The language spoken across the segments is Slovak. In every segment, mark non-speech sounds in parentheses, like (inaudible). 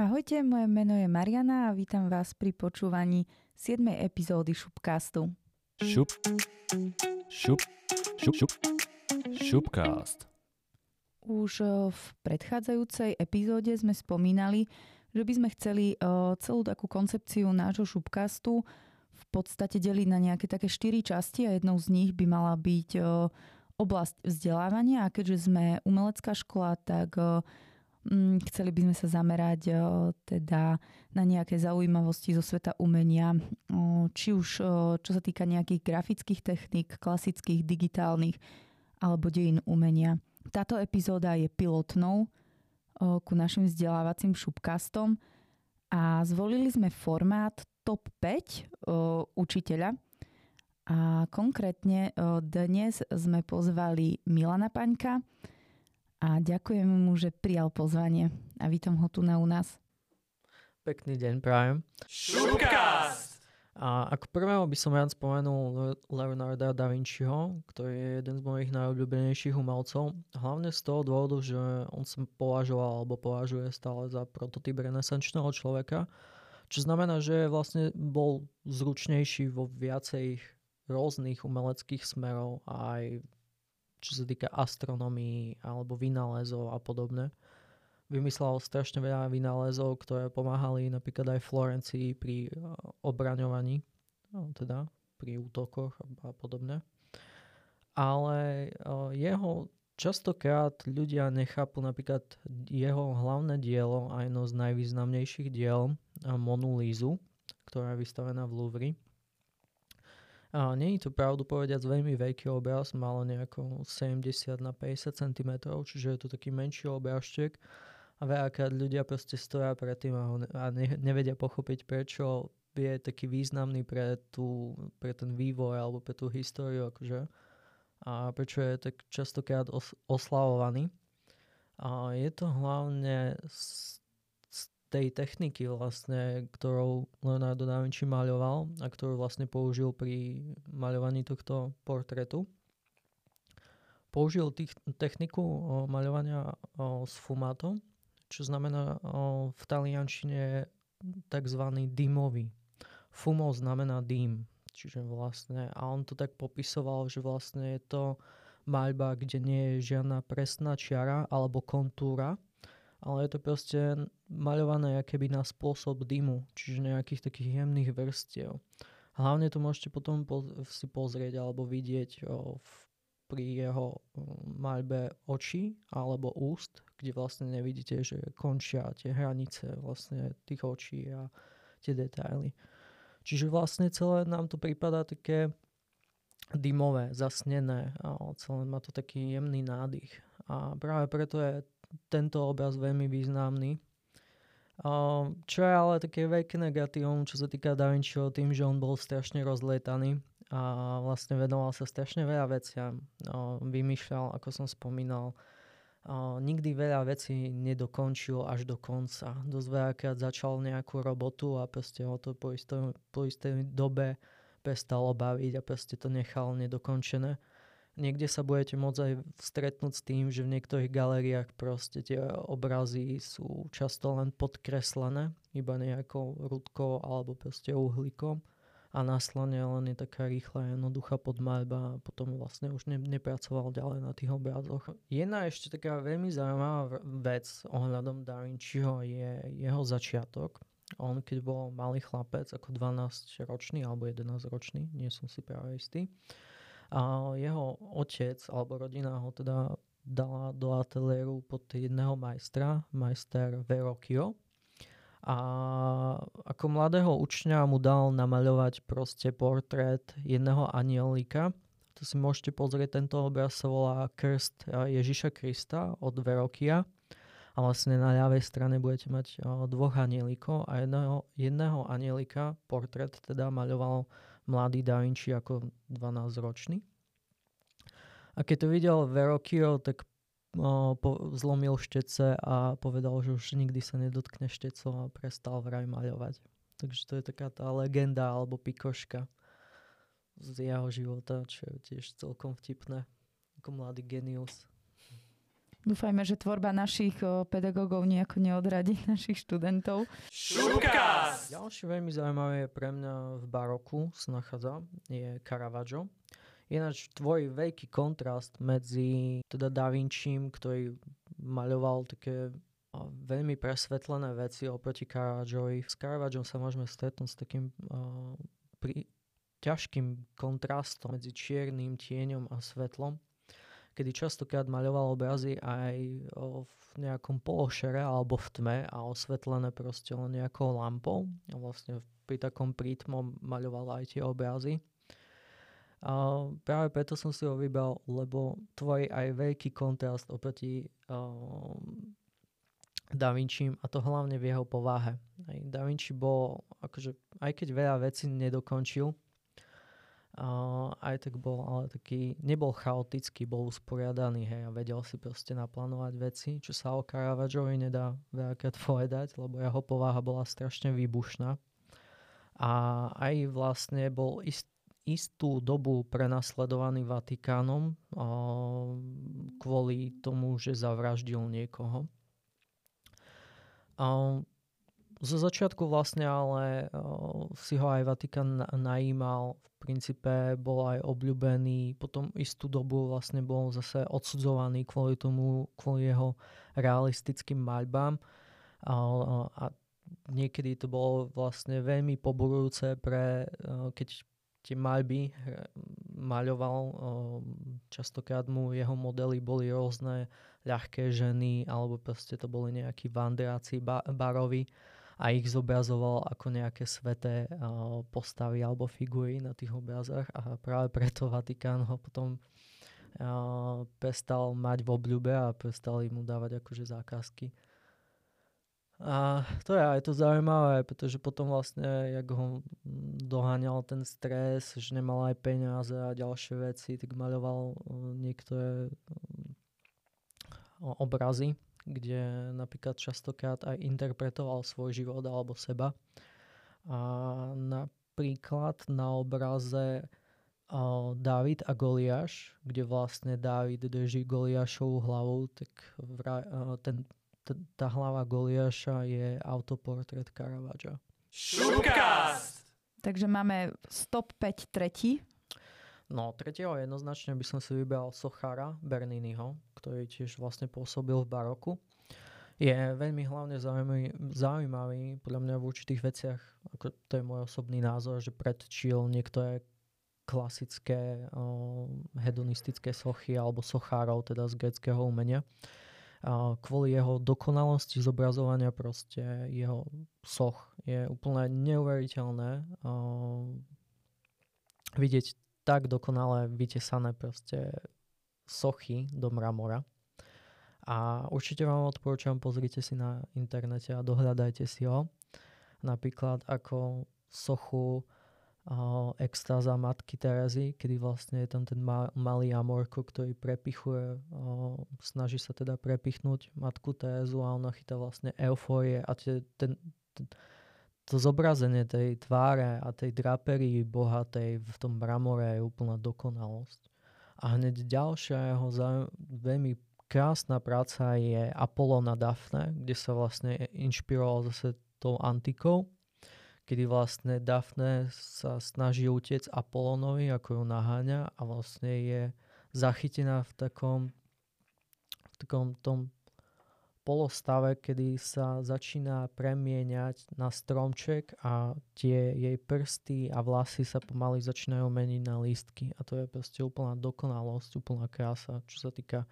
Ahojte, moje meno je Mariana a vítam vás pri počúvaní 7. epizódy Šupcastu. Šup, šup, šup, šup, šupcast. Už v predchádzajúcej epizóde sme spomínali, že by sme chceli celú takú koncepciu nášho Šupcastu v podstate deliť na nejaké také štyri časti a jednou z nich by mala byť oblasť vzdelávania a keďže sme umelecká škola, tak chceli by sme sa zamerať teda na nejaké zaujímavosti zo sveta umenia, či už čo sa týka nejakých grafických techník, klasických, digitálnych alebo dejín umenia. Táto epizóda je pilotnou ku našim vzdelávacím šupkastom a zvolili sme formát top 5 učiteľa. A konkrétne dnes sme pozvali Milana Paňka, a ďakujem mu, že prijal pozvanie a vítam ho tu na u nás. Pekný deň, prajem. Šupcast! A ako prvého by som rád spomenul Leonarda da Vinciho, ktorý je jeden z mojich najobľúbenejších umelcov. Hlavne z toho dôvodu, že on sa považoval alebo považuje stále za prototyp renesančného človeka. Čo znamená, že vlastne bol zručnejší vo viacej rôznych umeleckých smerov a aj čo sa týka astronomii alebo vynálezov a podobne. Vymyslel strašne veľa vynálezov, ktoré pomáhali napríklad aj Florencii pri eh, obraňovaní, no, teda pri útokoch a podobne. Ale eh, jeho častokrát ľudia nechápu napríklad jeho hlavné dielo a jedno z najvýznamnejších diel eh, Monu Lízu, ktorá je vystavená v Louvre a nie je to pravdu povediac veľmi veľký obraz, malo nejako 70 na 50 cm, čiže je to taký menší obrazček a veľakrát ľudia proste stoja pred tým a, ne, a ne, nevedia pochopiť, prečo je taký významný pre, tú, pre ten vývoj alebo pre tú históriu akože, a prečo je tak častokrát os, oslavovaný. A je to hlavne z tej techniky vlastne, ktorou Leonardo da Vinci maľoval a ktorú vlastne použil pri maľovaní tohto portretu. Použil tých, techniku o, maľovania o, s fumátom, čo znamená o, v taliančine tzv. dymový. Fumo znamená dým, čiže vlastne, a on to tak popisoval, že vlastne je to maľba, kde nie je žiadna presná čiara alebo kontúra, ale je to proste maľované keby na spôsob dymu, čiže nejakých takých jemných vrstiev. Hlavne to môžete potom po, si pozrieť alebo vidieť pri jeho maľbe očí alebo úst, kde vlastne nevidíte, že končia tie hranice vlastne tých očí a tie detaily. Čiže vlastne celé nám to prípada také dymové, zasnené a celé má to taký jemný nádych. A práve preto je tento obraz veľmi významný. Čo je ale také veľké negatívum, čo sa týka Da Vinciho, tým, že on bol strašne rozlietaný a vlastne venoval sa strašne veľa veciam. Vymýšľal, ako som spomínal, nikdy veľa vecí nedokončil až do konca. Dosť veľakrát začal nejakú robotu a proste ho to po istej, po istej dobe prestalo baviť a proste to nechal nedokončené niekde sa budete môcť aj stretnúť s tým, že v niektorých galériách proste tie obrazy sú často len podkreslené, iba nejakou rudkou alebo proste uhlíkom a následne len je taká rýchla, jednoduchá podmaľba a potom vlastne už ne, nepracoval ďalej na tých obrazoch. Jedna ešte taká veľmi zaujímavá vec ohľadom Da je jeho začiatok. On keď bol malý chlapec, ako 12 ročný alebo 11 ročný, nie som si práve istý, a jeho otec alebo rodina ho teda dala do ateliéru pod jedného majstra, majster Verrocchio. A ako mladého učňa mu dal namaľovať proste portrét jedného anielika. To si môžete pozrieť, tento obraz sa volá Krst Ježiša Krista od Verrocchia. A vlastne na ľavej strane budete mať dvoch anielikov a jedného, jedného anielika, portrét teda maľoval mladý Da Vinci ako 12-ročný. A keď to videl Verrocchio, tak o, po, zlomil štece a povedal, že už nikdy sa nedotkne štecov a prestal vraj maľovať. Takže to je taká tá legenda alebo pikoška z jeho života, čo je tiež celkom vtipné. Ako mladý genius. Dúfajme, že tvorba našich pedagógov nejako neodradí (laughs) našich študentov. Šupkast! Ďalšie veľmi zaujímavé je pre mňa v baroku sa nachádza, je Caravaggio. Ináč tvoj veľký kontrast medzi teda Da Vincim, ktorý maľoval také veľmi presvetlené veci oproti Caravaggioi. S Caravaggiom sa môžeme stretnúť s takým uh, pri, ťažkým kontrastom medzi čiernym tieňom a svetlom kedy častokrát maľoval obrazy aj v nejakom pološere alebo v tme a osvetlené proste len nejakou lampou. A vlastne pri takom prítmom maľoval aj tie obrazy. A práve preto som si ho vybral, lebo tvorí aj veľký kontrast oproti uh, Da Vinci a to hlavne v jeho povahe. Aj da Vinci bol, akože, aj keď veľa vecí nedokončil, Aj tak bol, ale taký, nebol chaotický, bol usporiadaný, hej, a vedel si proste naplánovať veci, čo sa o Caravaggioi nedá veľakrát (laughs) povedať, lebo jeho povaha bola strašne výbušná. A aj vlastne bol ist, istú dobu prenasledovaný Vatikánom uh, kvôli tomu, že zavraždil niekoho. Uh, zo začiatku vlastne ale uh, si ho aj Vatikán najímal. V princípe bol aj obľúbený, potom istú dobu vlastne bol zase odsudzovaný kvôli tomu, kvôli jeho realistickým maľbám. A, a niekedy to bolo vlastne veľmi poborujúce pre, keď tie maľby maľoval, častokrát mu jeho modely boli rôzne ľahké ženy alebo proste to boli nejakí vandráci barovi a ich zobrazoval ako nejaké sveté postavy alebo figúry na tých obrazách a práve preto Vatikán ho potom prestal mať v obľúbe a prestali mu dávať akože zákazky. A to je aj to zaujímavé, pretože potom vlastne, jak ho doháňal ten stres, že nemal aj peniaze a ďalšie veci, tak maľoval niektoré obrazy kde napríklad častokrát aj interpretoval svoj život alebo seba. A napríklad na obraze David a Goliáš, kde vlastne David drží Goliášovú hlavu, tak vraj, uh, ten, t- tá hlava Goliáša je autoportrét Caravaggio. Šupkast! Takže máme stop 5 tretí. No, tretieho jednoznačne by som si vybral Sochara Berniniho, ktorý tiež vlastne pôsobil v baroku. Je veľmi hlavne zaujímavý, zaujímavý podľa mňa v určitých veciach, ako to je môj osobný názor, že predčil niektoré klasické uh, hedonistické sochy alebo sochárov, teda z greckého umenia. Uh, kvôli jeho dokonalosti zobrazovania proste jeho soch je úplne neuveriteľné uh, vidieť tak dokonale vytesané proste sochy do mramora. A určite vám odporúčam, pozrite si na internete a dohľadajte si ho. Napríklad ako sochu uh, extáza matky Terezy, kedy vlastne je tam ten ma- malý Amorko, ktorý prepichuje, uh, snaží sa teda prepichnúť matku Terezu a ona chytá vlastne eufórie a tie, ten, ten, to zobrazenie tej tváre a tej draperii bohatej v tom mramore je úplná dokonalosť. A hneď ďalšia jeho veľmi krásna práca je Apollo na Dafne, kde sa vlastne inšpiroval zase tou antikou, kedy vlastne Dafne sa snaží utiec Apollonovi, ako ju naháňa a vlastne je zachytená v takom, v takom tom polostave, kedy sa začína premieňať na stromček a tie jej prsty a vlasy sa pomaly začínajú meniť na lístky. A to je proste úplná dokonalosť, úplná krása. Čo sa týka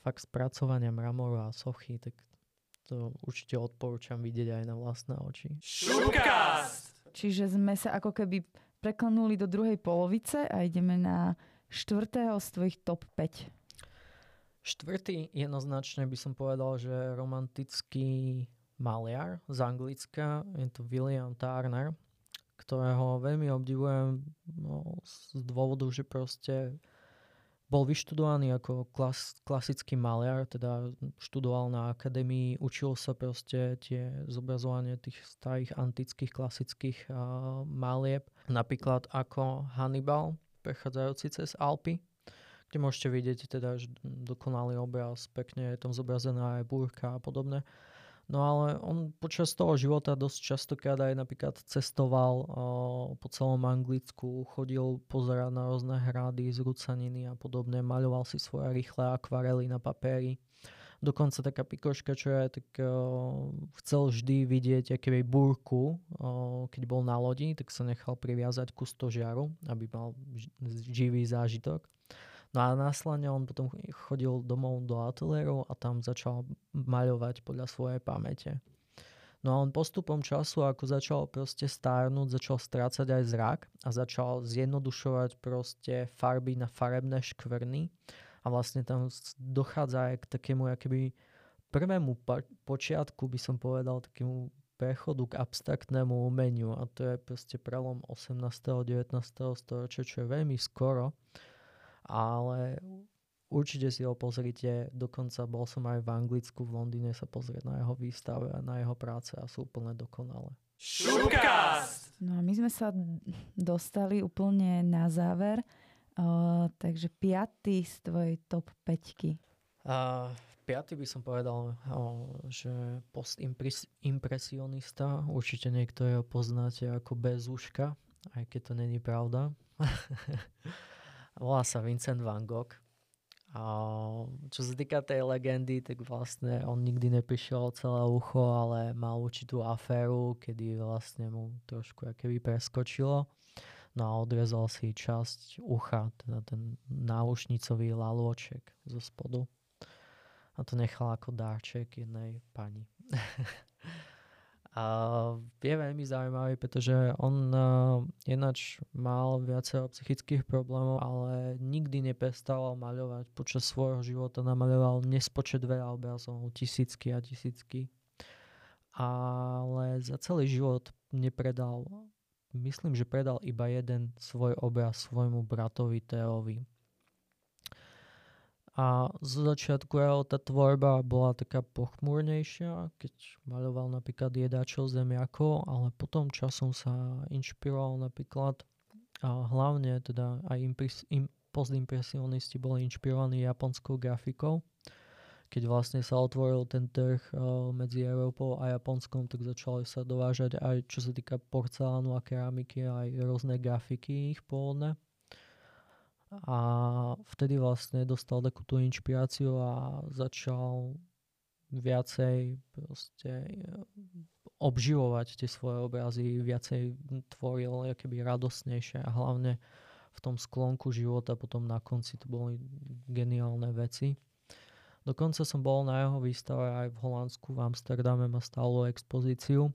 fakt spracovania mramoru a sochy, tak to určite odporúčam vidieť aj na vlastné oči. Šupkast! Čiže sme sa ako keby preklenuli do druhej polovice a ideme na štvrtého z tvojich top 5. Štvrtý jednoznačne by som povedal, že romantický maliar z Anglicka, je to William Turner, ktorého veľmi obdivujem no, z dôvodu, že proste bol vyštudovaný ako klas, klasický maliar, teda študoval na akadémii, učil sa proste tie zobrazovanie tých starých antických klasických uh, malieb, napríklad ako Hannibal, prechádzajúci cez Alpy, kde môžete vidieť teda dokonalý obraz, pekne je tam zobrazená aj búrka a podobne. No ale on počas toho života dosť častokrát aj napríklad cestoval uh, po celom Anglicku, chodil pozerať na rôzne hrady, zrúcaniny a podobne, maľoval si svoje rýchle akvarely na papéri. Dokonca taká pikoška, čo je, tak uh, chcel vždy vidieť aké búrku, uh, keď bol na lodi, tak sa nechal priviazať ku stožiaru, aby mal živý zážitok. No a následne on potom chodil domov do ateliéru a tam začal maľovať podľa svojej pamäte. No a on postupom času, ako začal proste stárnuť, začal strácať aj zrak a začal zjednodušovať proste farby na farebné škvrny a vlastne tam dochádza aj k takému akéby prvému počiatku, by som povedal, takému prechodu k abstraktnému umeniu a to je proste prelom 18. a 19. storočia, čo je veľmi skoro ale určite si ho pozrite, dokonca bol som aj v Anglicku, v Londýne sa pozrieť na jeho výstave a na jeho práce a sú úplne dokonalé. Šupcast! No a my sme sa dostali úplne na záver, uh, takže piatý z tvojej top 5 uh, Piatý by som povedal, uh, že postimpresionista, určite niekto ho poznáte ako Bezúška, aj keď to není pravda. (laughs) Volá sa Vincent van Gogh. A čo sa týka tej legendy, tak vlastne on nikdy neprišiel celé ucho, ale mal určitú aféru, kedy vlastne mu trošku keby preskočilo. No a odrezal si časť ucha, teda ten náušnicový lalôček zo spodu. A to nechal ako dárček jednej pani. (laughs) A je veľmi zaujímavý, pretože on uh, ináč mal viacero psychických problémov, ale nikdy nepestal maľovať. Počas svojho života namaľoval nespočet veľa obrazov, tisícky a tisícky. Ale za celý život nepredal, myslím, že predal iba jeden svoj obraz svojmu bratovi Teovi. A z začiatku jeho tá tvorba bola taká pochmúrnejšia, keď maľoval napríklad jedáčov zemiakov, ale potom časom sa inšpiroval napríklad a hlavne teda aj impres, im, postimpresionisti boli inšpirovaní japonskou grafikou. Keď vlastne sa otvoril ten trh uh, medzi Európou a Japonskom, tak začali sa dovážať aj čo sa týka porcelánu a keramiky, aj rôzne grafiky ich pôvodné a vtedy vlastne dostal takú tú inšpiráciu a začal viacej proste e, obživovať tie svoje obrazy, viacej tvoril keby radosnejšie a hlavne v tom sklonku života potom na konci to boli geniálne veci. Dokonca som bol na jeho výstave aj v Holandsku, v Amsterdame, má stálu expozíciu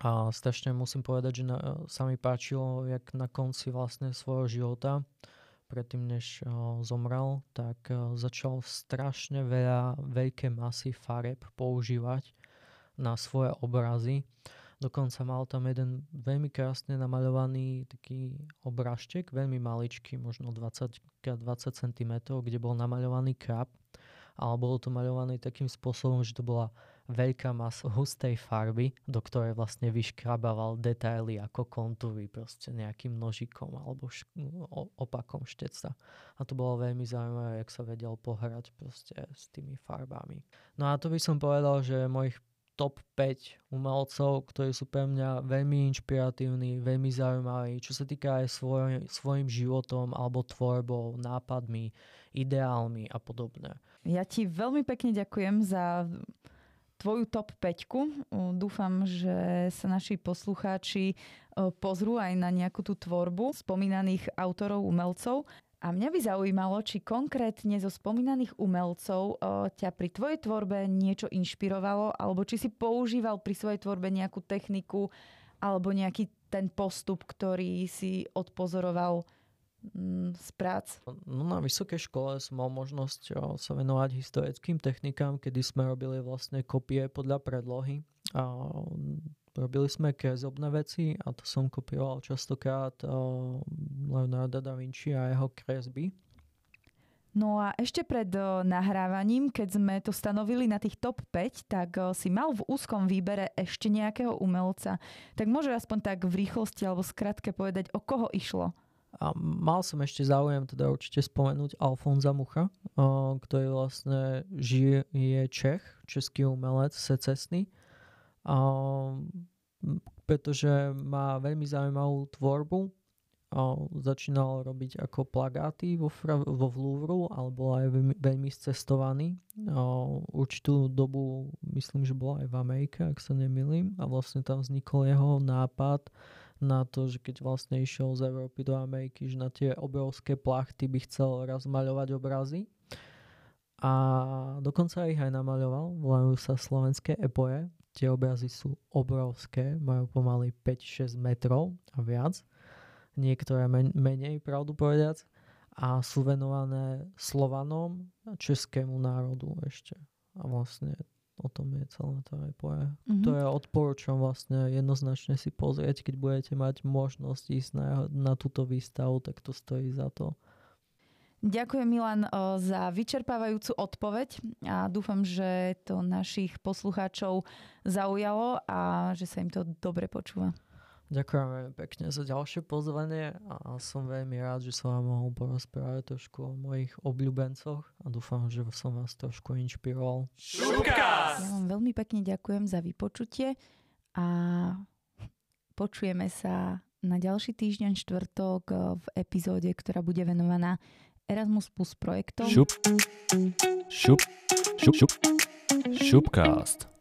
a strašne musím povedať, že na, sa mi páčilo, jak na konci vlastne svojho života predtým, než uh, zomrel, tak uh, začal strašne veľa veľké masy fareb používať na svoje obrazy. Dokonca mal tam jeden veľmi krásne namaľovaný taký obrážtek, veľmi maličký, možno 20 x 20 cm, kde bol namaľovaný krab, ale bolo to maľované takým spôsobom, že to bola veľká masa hustej farby, do ktorej vlastne vyškrabával detaily ako kontúry proste nejakým nožikom alebo š- opakom šteca. A to bolo veľmi zaujímavé, jak sa vedel pohrať proste s tými farbami. No a to by som povedal, že mojich top 5 umelcov, ktorí sú pre mňa veľmi inšpiratívni, veľmi zaujímaví, čo sa týka aj svoj, svojim životom alebo tvorbou, nápadmi, ideálmi a podobne. Ja ti veľmi pekne ďakujem za tvoju top 5. Dúfam, že sa naši poslucháči pozrú aj na nejakú tú tvorbu spomínaných autorov, umelcov. A mňa by zaujímalo, či konkrétne zo spomínaných umelcov ťa pri tvojej tvorbe niečo inšpirovalo, alebo či si používal pri svojej tvorbe nejakú techniku, alebo nejaký ten postup, ktorý si odpozoroval z prác? No na vysokej škole som mal možnosť sa venovať historickým technikám, kedy sme robili vlastne kopie podľa predlohy. A robili sme kresobné veci a to som kopioval častokrát Leonardo da Vinci a jeho kresby. No a ešte pred nahrávaním, keď sme to stanovili na tých top 5, tak si mal v úzkom výbere ešte nejakého umelca. Tak môže aspoň tak v rýchlosti alebo skratke povedať, o koho išlo? A mal som ešte záujem teda určite spomenúť Alfonza Mucha, ktorý vlastne žije, je Čech, český umelec, secesný. Pretože má veľmi zaujímavú tvorbu. Začínal robiť ako plagáty vo, vo Vlúvru, alebo aj veľmi, veľmi cestovaný. Určitú dobu, myslím, že bola aj v Amerike, ak sa nemýlim. A vlastne tam vznikol jeho nápad na to, že keď vlastne išiel z Európy do Ameriky, že na tie obrovské plachty by chcel raz maľovať obrazy. A dokonca ich aj namaľoval, volajú sa slovenské epoje. Tie obrazy sú obrovské, majú pomaly 5-6 metrov a viac. Niektoré men- menej, pravdu povedať. A sú venované Slovanom a českému národu ešte. A vlastne o tom je celé to aj poje. Mm-hmm. To je odporúčam vlastne jednoznačne si pozrieť, keď budete mať možnosť ísť na, na túto výstavu, tak to stojí za to. Ďakujem Milan za vyčerpávajúcu odpoveď a dúfam, že to našich poslucháčov zaujalo a že sa im to dobre počúva. Ďakujem veľmi pekne za ďalšie pozvanie a som veľmi rád, že som vám mohol porozprávať trošku o mojich obľúbencoch a dúfam, že som vás trošku inšpiroval. Šupkas! Ja vám veľmi pekne ďakujem za vypočutie a počujeme sa na ďalší týždeň štvrtok v epizóde, ktorá bude venovaná Erasmus Plus projektom. Šup. Šup. Šup. Šup. Šupcast.